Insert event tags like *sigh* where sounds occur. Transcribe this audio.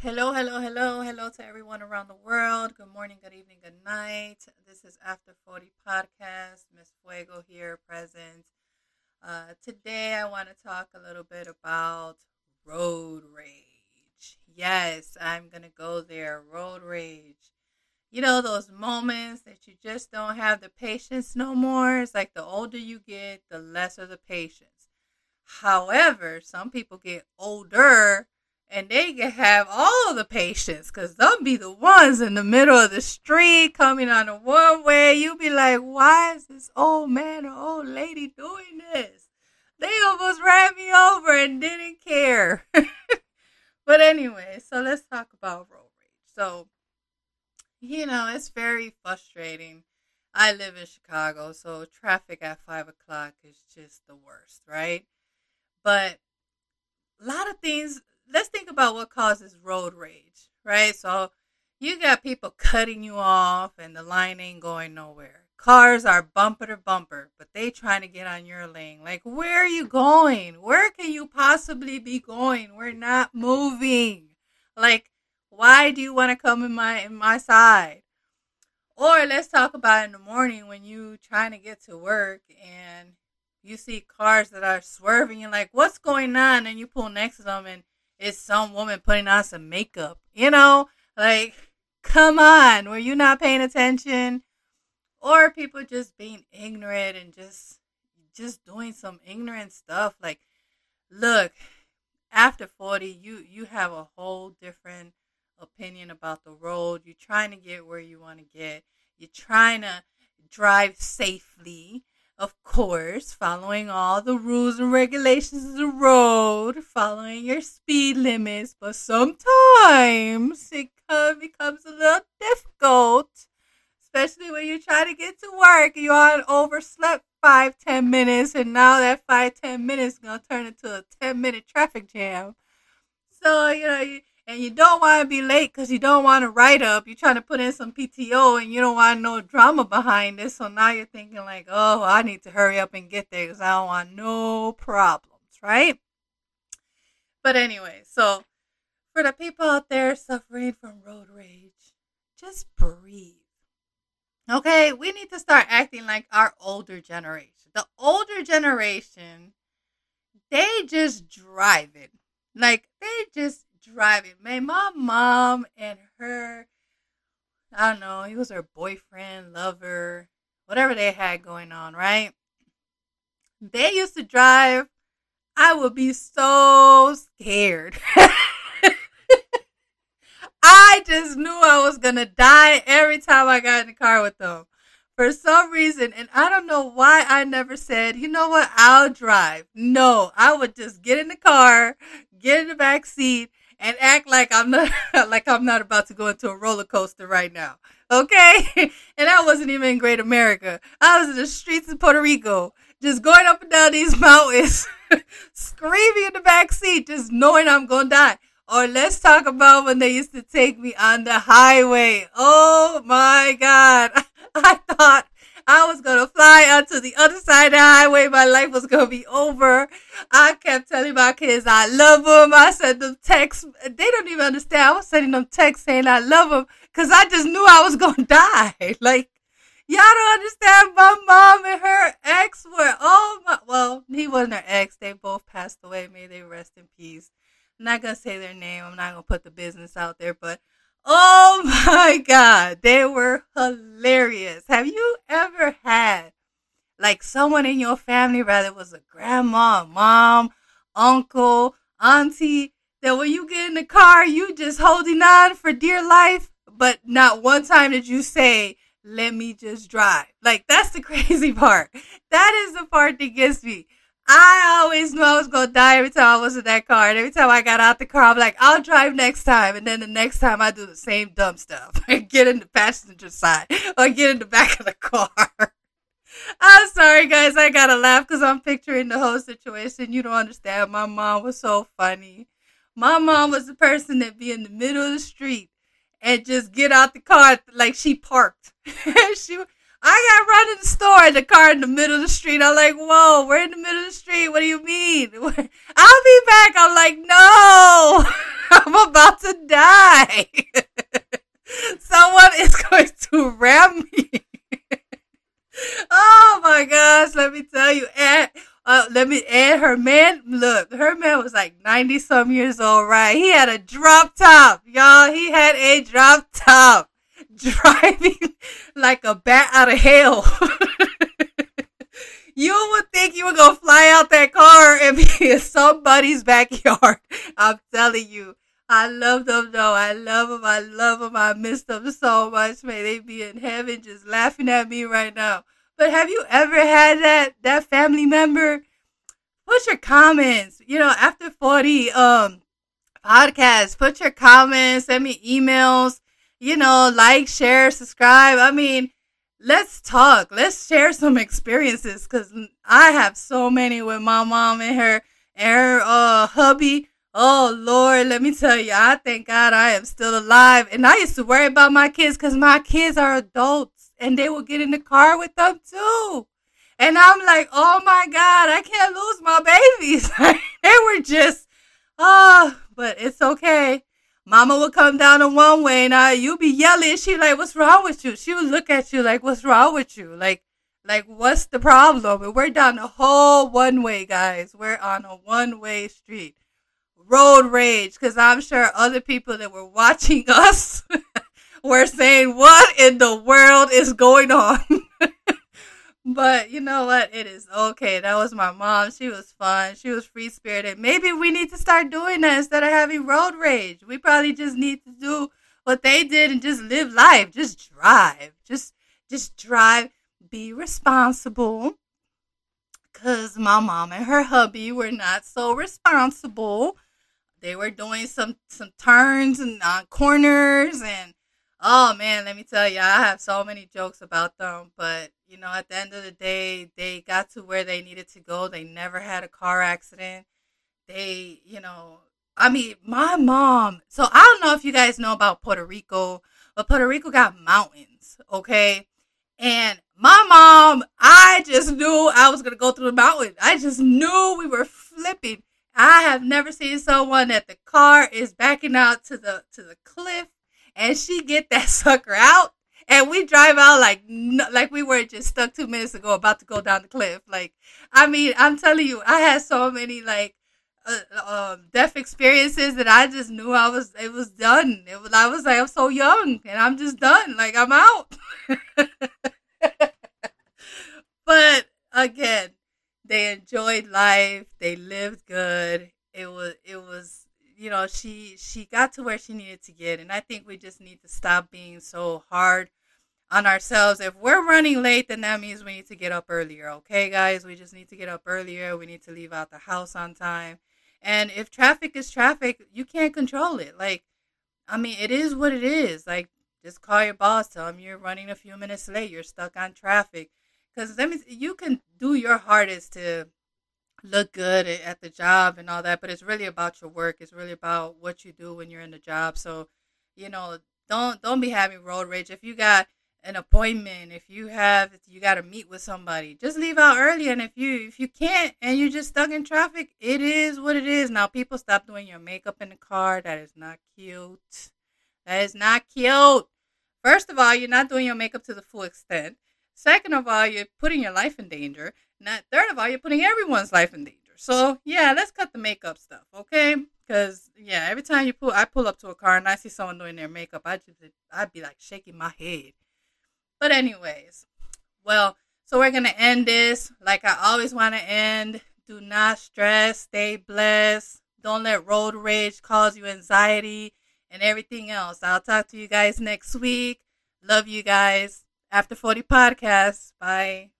Hello, hello, hello, hello to everyone around the world. Good morning, good evening, good night. This is After 40 Podcast. Miss Fuego here, present. Uh, today, I want to talk a little bit about road rage. Yes, I'm going to go there. Road rage. You know, those moments that you just don't have the patience no more. It's like the older you get, the lesser the patience. However, some people get older and they can have all the patience because they'll be the ones in the middle of the street coming on a one way. You'll be like, why is this old man or old lady doing this? They almost ran me over and didn't care. *laughs* but anyway, so let's talk about road rage. So, you know, it's very frustrating. I live in Chicago, so traffic at five o'clock is just the worst, right? But a lot of things let's think about what causes road rage, right? So you got people cutting you off and the line ain't going nowhere. Cars are bumper to bumper, but they trying to get on your lane. Like, where are you going? Where can you possibly be going? We're not moving. Like, why do you want to come in my in my side? Or let's talk about in the morning when you trying to get to work and you see cars that are swerving. You're like, what's going on? And you pull next to them and it's some woman putting on some makeup. You know, like, come on, were you not paying attention? Or people just being ignorant and just just doing some ignorant stuff. Like, look, after 40, you you have a whole different opinion about the road. You're trying to get where you want to get. You're trying to drive safely of course, following all the rules and regulations of the road, following your speed limits, but sometimes it becomes a little difficult, especially when you try to get to work. and You all overslept five, ten minutes, and now that five, ten minutes is gonna turn into a ten minute traffic jam. So you know and you don't want to be late because you don't want to write up. You're trying to put in some PTO and you don't want no drama behind this. So now you're thinking like, oh, I need to hurry up and get there because I don't want no problems, right? But anyway, so for the people out there suffering from road rage, just breathe. Okay, we need to start acting like our older generation. The older generation, they just drive it. Like they just driving. Man, my mom and her, I don't know, he was her boyfriend, lover, whatever they had going on, right? They used to drive. I would be so scared. *laughs* I just knew I was going to die every time I got in the car with them. For some reason, and I don't know why I never said, you know what, I'll drive. No, I would just get in the car, get in the back seat, and act like I'm not *laughs* like I'm not about to go into a roller coaster right now. Okay? *laughs* and I wasn't even in Great America. I was in the streets of Puerto Rico, just going up and down these *laughs* mountains, screaming in the back seat, just knowing I'm gonna die. Or let's talk about when they used to take me on the highway. Oh my God. I thought I was gonna fly onto the other side of the highway. My life was gonna be over. I kept telling my kids I love them. I sent them texts. They don't even understand. I was sending them texts saying I love them because I just knew I was *laughs* gonna die. Like y'all don't understand. My mom and her ex were oh my. Well, he wasn't her ex. They both passed away. May they rest in peace. I'm not gonna say their name. I'm not gonna put the business out there, but Oh *laughs* my God, they were hilarious. Have you ever had like someone in your family, it was a grandma, mom, uncle, auntie, that when you get in the car, you just holding on for dear life, but not one time did you say, let me just drive. Like, that's the *laughs* crazy part. That is the part that gets me. I always knew I was gonna die every time I was in that car. And every time I got out the car, I'm like, I'll drive next time. And then the next time I do the same dumb stuff. *laughs* I get in the passenger side or get in the back of the car. *laughs* I'm sorry, guys. I gotta laugh because I'm picturing the whole situation. You don't understand. My mom was so funny. My mom was the person that be in the middle of the street and just get out the car like she parked. *laughs* she I got run in the store in the car in the middle of the street. I'm like, whoa, we're in the middle of the street. What do you mean? *laughs* I'll be back. I'm like, no, *laughs* I'm about about to die. *laughs* Someone is going to ram me. oh my gosh, let me tell you. And uh, let me add her man. Look, her man was like 90 some years old, right? He had a drop top, y'all. He had a drop top *laughs* driving like a bat out of hell. *laughs* you would think you were gonna fly out that car and be in somebody's backyard. *laughs* I'm telling you. I love them though. I love them. I love them. I miss them so much. May they be in heaven just laughing at me right now. But have you ever had that that family member? Put your comments. You know, after 40 um podcasts, put your comments, send me emails, you know, like, share, subscribe. I mean, let's talk. Let's share some experiences because I have so many with my mom and her her uh, hubby. Oh Lord, let me tell you, I thank God I am still alive. And I used to worry about my kids because my kids are adults and they will get in the car with them too. And I'm like, oh my God, I can't lose my babies. *laughs* they were just, oh, but it's okay. Mama would come down the one way and I, you be yelling. She like, what's wrong with you? She would look at you like, what's wrong with you? Like, like what's the problem? And we're down the whole one way, guys. We're on a one way street. Road rage, because I'm sure other people that were watching *laughs* us were saying, what in the world is going on? *laughs* But you know what? It is okay. That was my mom. She was fun. She was free spirited. Maybe we need to start doing that instead of having road rage. We probably just need to do what they did and just live life. Just drive. Just just drive. Be responsible. Cause my mom and her hubby were not so responsible. They were doing some some turns and on corners and oh man, let me tell you, I have so many jokes about them, but you know, at the end of the day, they got to where they needed to go. They never had a car accident. They, you know, I mean, my mom. So I don't know if you guys know about Puerto Rico, but Puerto Rico got mountains, okay? And my mom, I just knew I was gonna go through the mountain. I just knew we were flipping. I have never seen someone that the car is backing out to the to the cliff, and she get that *laughs* sucker out and we drive out like like we were just stuck two minutes ago about to go down the cliff. Like i mean i'm telling you i had so many like uh, um, death experiences that i just knew i was it was done. It was i was like i'm so young and i'm just done. Like i'm out. *laughs* But again they enjoyed life. They lived good. It was it was you know she she got to where she needed to get and i think we just need to stop being so hard on ourselves. If we're running late, then that means we need to get up earlier. Okay, guys, we just need to get up earlier. We need to leave out the house on time. And if traffic is traffic, you can't control it. Like, I mean, it is what it is. Like, just call your boss, tell him you're running a few minutes late, you're stuck on traffic. Because that means you can do your hardest to look good at the job and all that, but it's really about your work. It's really about what you do when you're in the job. So, you know, don't don't be having road rage. If you got an appointment, if you have you got to meet with somebody, just leave out early. And if you if you can't and you're just stuck in traffic, it is what it is. Now people stop doing your makeup in the car. That is not cute. That is not cute. First of all, you're not doing your makeup to the full extent. Second of all, you're putting your life in danger. Not third of all, you're putting everyone's life in danger. So yeah, let's cut the makeup stuff, okay? Because yeah, every time you pull, I pull up to a car and I see someone doing their makeup, I just I'd be like shaking my head. But anyways, well, so we're gonna end this like I always want to end. Do not stress. Stay blessed. Don't let road rage cause you anxiety and everything else. I'll talk to you guys next week. Love you guys. After 40 podcasts. Bye.